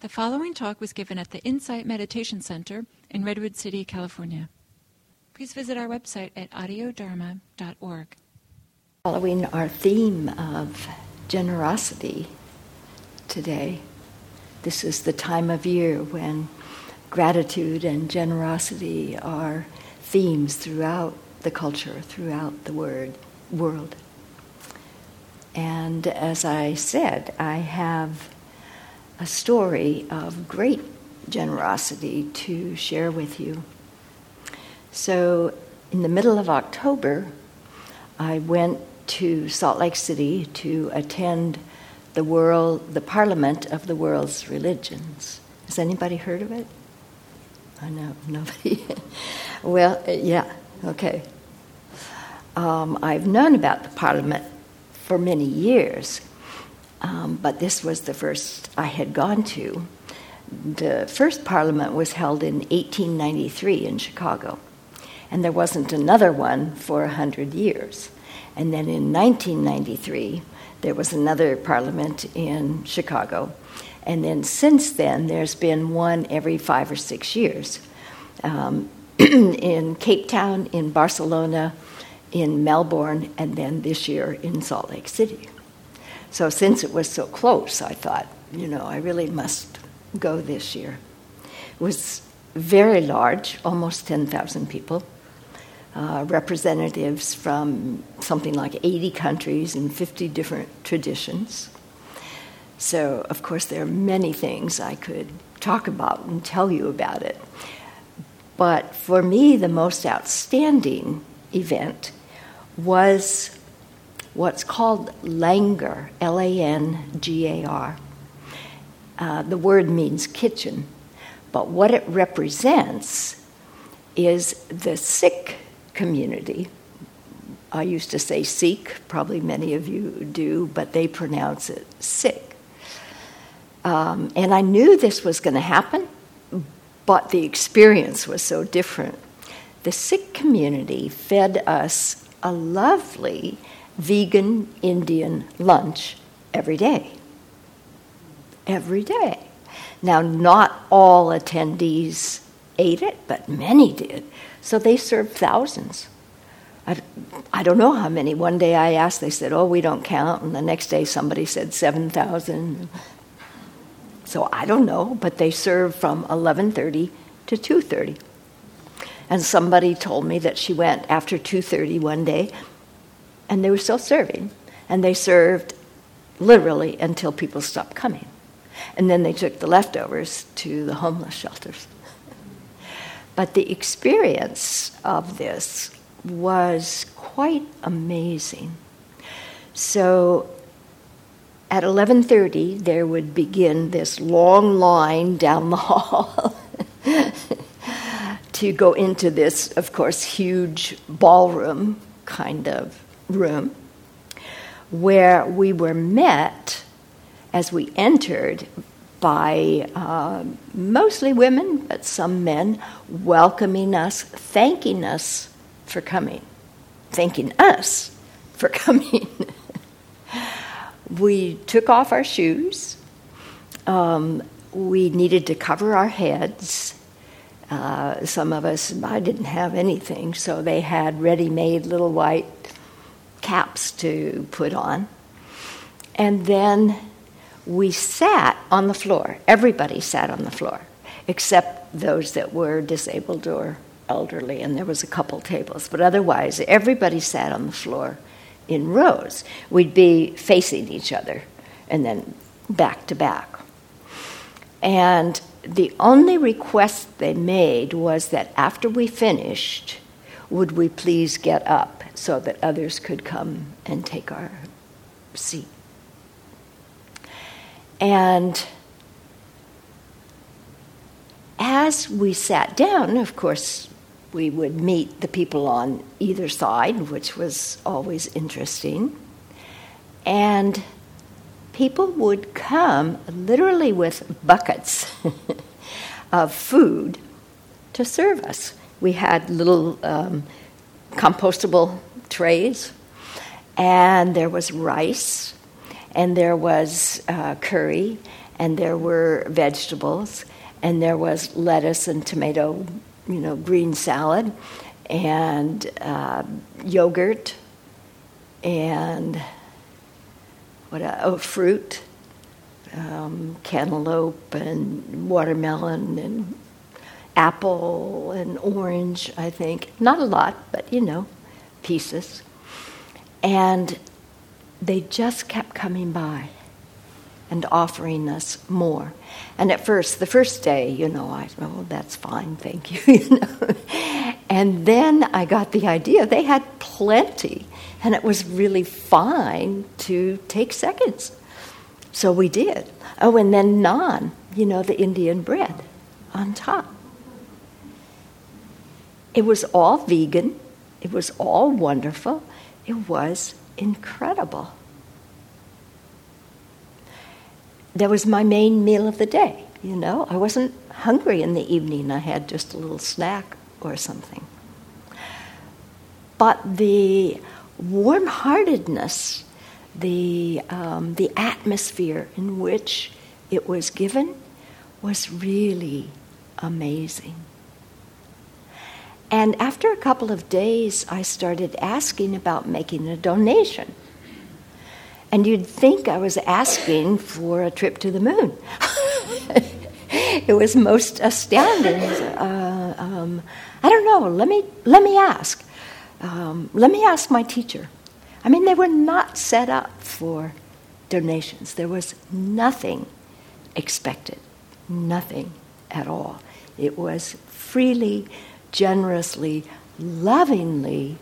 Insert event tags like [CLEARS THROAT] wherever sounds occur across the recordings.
The following talk was given at the Insight Meditation Center in Redwood City, California. Please visit our website at audiodharma.org. Following our theme of generosity today, this is the time of year when gratitude and generosity are themes throughout the culture, throughout the word, world. And as I said, I have a story of great generosity to share with you. So, in the middle of October, I went to Salt Lake City to attend the world, the Parliament of the World's Religions. Has anybody heard of it? I know [LAUGHS] nobody. well, yeah, okay. Um, I've known about the Parliament for many years, um, but this was the first I had gone to. The first Parliament was held in 1893 in Chicago, and there wasn't another one for a hundred years. And then in 1993, there was another Parliament in Chicago. And then since then, there's been one every five or six years. Um, [CLEARS THROAT] in Cape Town, in Barcelona, in Melbourne, and then this year in Salt Lake City. So, since it was so close, I thought, you know, I really must go this year. It was very large, almost 10,000 people, uh, representatives from something like 80 countries and 50 different traditions. So, of course, there are many things I could talk about and tell you about it. But for me, the most outstanding event was what's called langar, L A N G A R. Uh, the word means kitchen, but what it represents is the Sikh community. I used to say Sikh, probably many of you do, but they pronounce it Sikh. Um, and I knew this was going to happen, but the experience was so different. The Sikh community fed us a lovely vegan Indian lunch every day. Every day. Now, not all attendees ate it, but many did. So they served thousands. I, I don't know how many. One day I asked, they said, oh, we don't count. And the next day somebody said 7,000. So I don't know, but they served from 11:30 to 2:30. And somebody told me that she went after 2:30 one day and they were still serving and they served literally until people stopped coming. And then they took the leftovers to the homeless shelters. but the experience of this was quite amazing. So at 11:30 there would begin this long line down the [LAUGHS] hall to go into this, of course, huge ballroom kind of room where we were met as we entered by uh, mostly women, but some men, welcoming us, thanking us for coming, thanking us for [LAUGHS] coming. we took off our shoes. Um, we needed to cover our heads. Uh, some of us, I didn't have anything, so they had ready made little white caps to put on. And then we sat on the floor. Everybody sat on the floor, except those that were disabled or elderly, and there was a couple tables. But otherwise, everybody sat on the floor in rows. We'd be facing each other and then back to back. And the only request they made was that after we finished, would we please get up so that others could come and take our seat? And as we sat down, of course, we would meet the people on either side, which was always interesting. And people would come literally with buckets [LAUGHS] of food to serve us. We had little um, compostable trays, and there was rice, and there was uh, curry, and there were vegetables, and there was lettuce and tomato, you know, green salad, and uh, yogurt, and what? Uh, oh, fruit, um, cantaloupe, and watermelon, and apple, and orange. I think not a lot, but you know, pieces, and they just kept coming by and offering us more. And at first, the first day, you know, I oh, that's fine, thank you, [LAUGHS] you know. And then I got the idea they had plenty, and it was really fine to take seconds. So we did. Oh, and then naan, you know, the Indian bread on top. It was all vegan, it was all wonderful, it was incredible. That was my main meal of the day, you know. I wasn't hungry in the evening, I had just a little snack or something. But the warm heartedness, the, um, the atmosphere in which it was given was really amazing. And after a couple of days, I started asking about making a donation. And you'd think I was asking for a trip to the moon. [LAUGHS] it was most astounding. Uh, um, I don't know. Let me let me ask. Um, let me ask my teacher. I mean, they were not set up for donations. There was nothing expected, nothing at all. It was freely generously, lovingly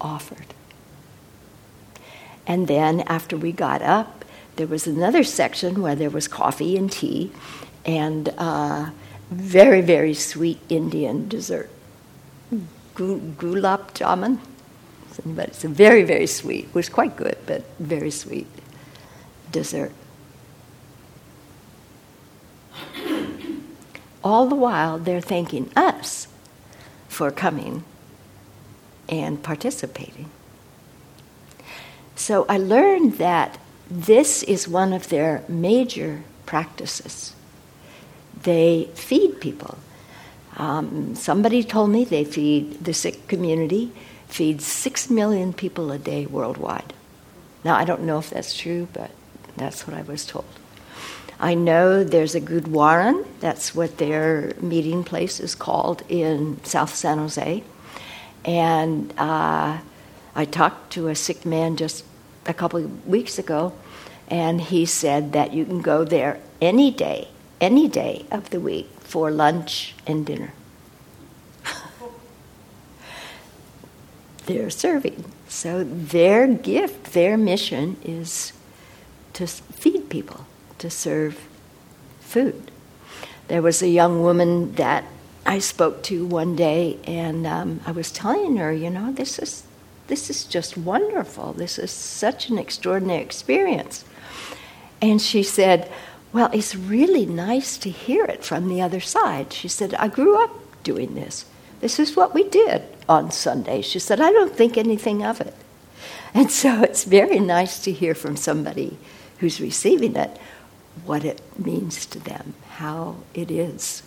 offered. And then after we got up, there was another section where there was coffee and tea and uh, very, very sweet Indian dessert. Gulab jamun. But it's a very, very sweet. It was quite good, but very sweet dessert. All the while, they're thanking us for coming and participating. So I learned that this is one of their major practices. They feed people. Um, somebody told me they feed the Sikh community feeds six million people a day worldwide. Now I don't know if that's true, but that's what I was told. I know there's a Gurdwaran, that's what their meeting place is called in South San Jose. And uh, I talked to a Sikh man just a couple of weeks ago, and he said that you can go there any day, any day of the week for lunch and dinner. [LAUGHS] They're serving. So their gift, their mission is to feed people to serve food. There was a young woman that I spoke to one day, and um, I was telling her, you know, this is this is just wonderful. This is such an extraordinary experience. And she said, Well, it's really nice to hear it from the other side. She said, I grew up doing this. This is what we did on Sunday. She said, I don't think anything of it. And so it's very nice to hear from somebody who's receiving it what it means to them, how it is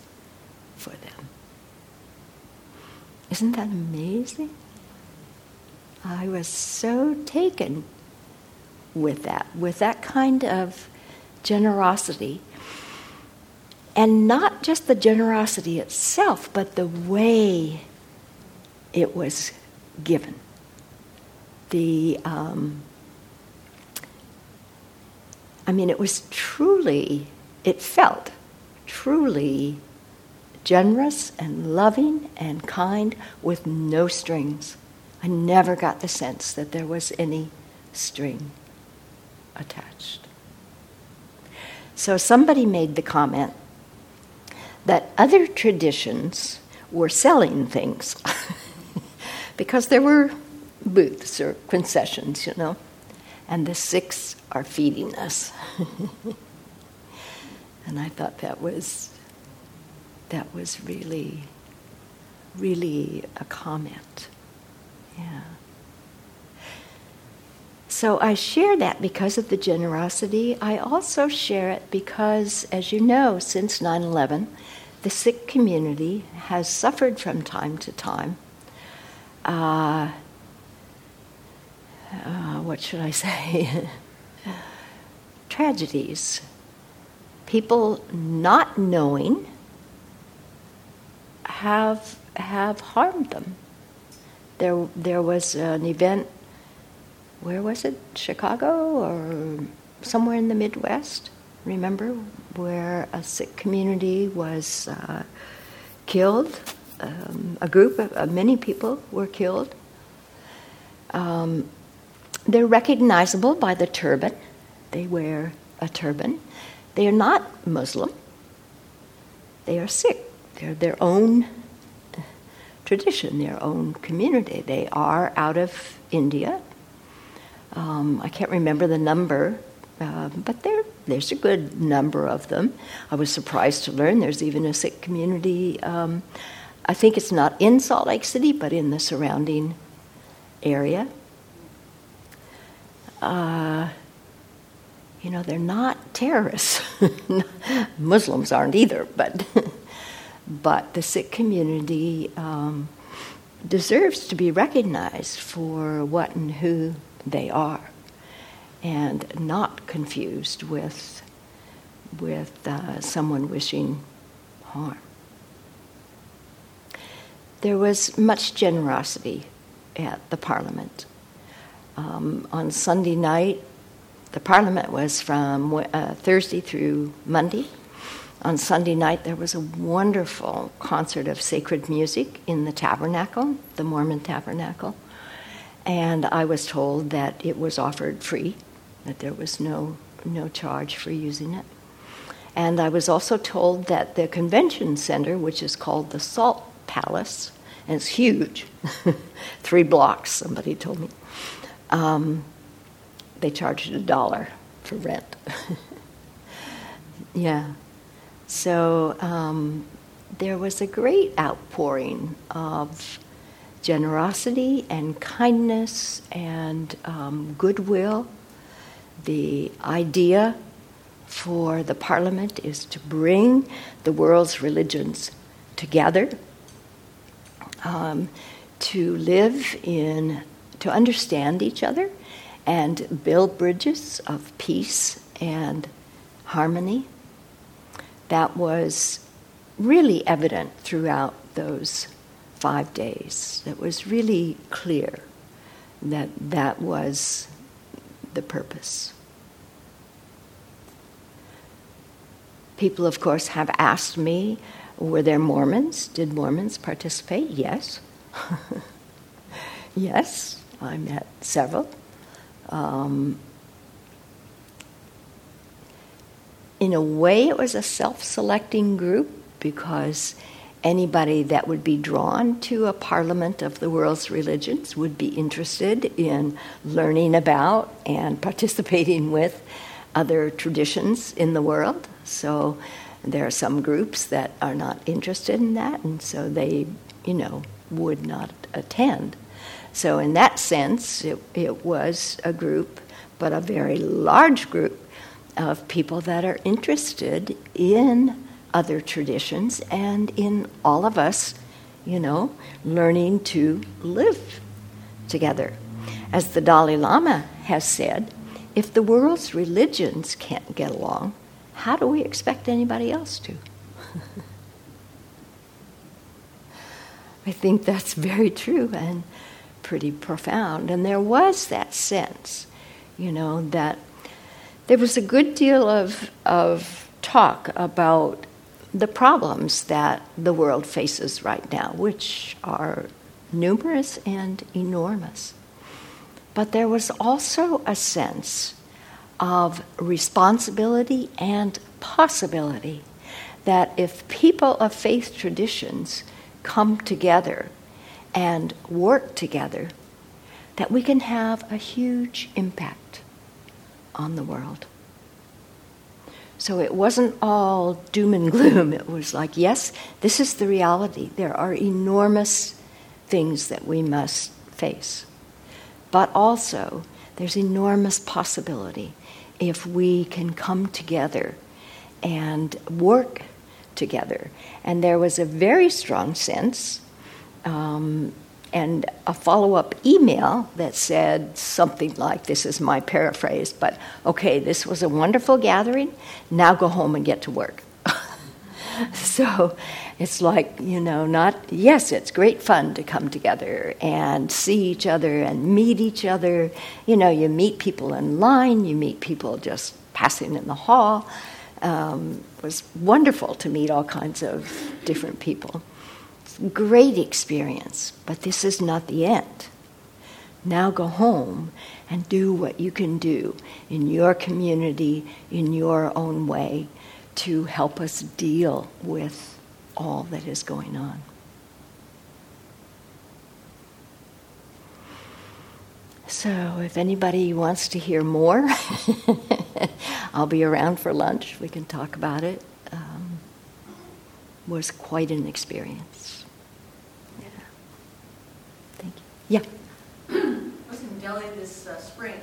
for them. Isn't that amazing? I was so taken with that, with that kind of generosity. And not just the generosity itself, but the way it was given. The um, I mean, it was truly, it felt truly generous and loving and kind with no strings. I never got the sense that there was any string attached. So somebody made the comment that other traditions were selling things [LAUGHS] because there were booths or concessions, you know and the Sikhs are feeding us. [LAUGHS] and I thought that was that was really really a comment. Yeah. So I share that because of the generosity. I also share it because, as you know, since 9 11, the Sikh community has suffered from time to time. Uh, uh, what should I say? [LAUGHS] Tragedies. People not knowing have have harmed them. There, there was an event where was it? Chicago or somewhere in the Midwest? Remember where a Sikh community was uh, killed? Um, a group of uh, many people were killed. Um, they're recognizable by the turban. They wear a turban. They are not Muslim. They are Sikh. They're their own tradition, their own community. They are out of India. Um, I can't remember the number, uh, but there, there's a good number of them. I was surprised to learn there's even a Sikh community. Um, I think it's not in Salt Lake City, but in the surrounding area. Uh, you know, they're not terrorists. [LAUGHS] Muslims aren't either, but [LAUGHS] but the Sikh community um, deserves to be recognized for what and who they are, and not confused with with uh, someone wishing harm. There was much generosity at the Parliament. Um, on Sunday night, the Parliament was from uh, Thursday through Monday on Sunday night, there was a wonderful concert of sacred music in the tabernacle, the Mormon tabernacle. And I was told that it was offered free, that there was no, no charge for using it. And I was also told that the convention center, which is called the Salt Palace, and it's huge, [LAUGHS] three blocks, somebody told me, um, they charged a dollar for rent. [LAUGHS] yeah. So um, there was a great outpouring of generosity and kindness and um, goodwill. The idea for the parliament is to bring the world's religions together, um, to live in, to understand each other, and build bridges of peace and harmony that was really evident throughout those five days. It was really clear that that was the purpose. People, of course, have asked me were there Mormons? Did Mormons participate? Yes. [LAUGHS] yes, I met several. Um, in a way, it was a self selecting group because anybody that would be drawn to a parliament of the world's religions would be interested in learning about and [LAUGHS] participating with other traditions in the world. So there are some groups that are not interested in that, and so they, you know, would not attend. So, in that sense, it, it was a group, but a very large group of people that are interested in other traditions and in all of us, you know, learning to live together. As the Dalai Lama has said, if the world's religions can't get along, how do we expect anybody else to? [LAUGHS] I think that's very true and pretty profound. And there was that sense, you know, that there was a good deal of, of talk about the problems that the world faces right now, which are numerous and enormous. But there was also a sense of responsibility and possibility that if people of faith traditions come together and work together, that we can have a huge impact on the world. So it wasn't all doom and gloom. It was like, yes, this is the reality. There are enormous things that we must face. But also, there's enormous possibility if we can come together and work together. And there was a very strong sense um, and a follow up email that said something like this is my paraphrase, but okay, this was a wonderful gathering. Now go home and get to work. [LAUGHS] so it's like, you know, not, yes, it's great fun to come together and see each other and meet each other. You know, you meet people in line, you meet people just passing in the hall. Um, it was wonderful to meet all kinds of different people great experience, but this is not the end. Now go home and do what you can do in your community, in your own way, to help us deal with all that is going on. So, if anybody wants to hear more, [LAUGHS] I'll be around for lunch. We can talk about it. Um, was quite an experience. Yeah. I was in Delhi this uh, spring,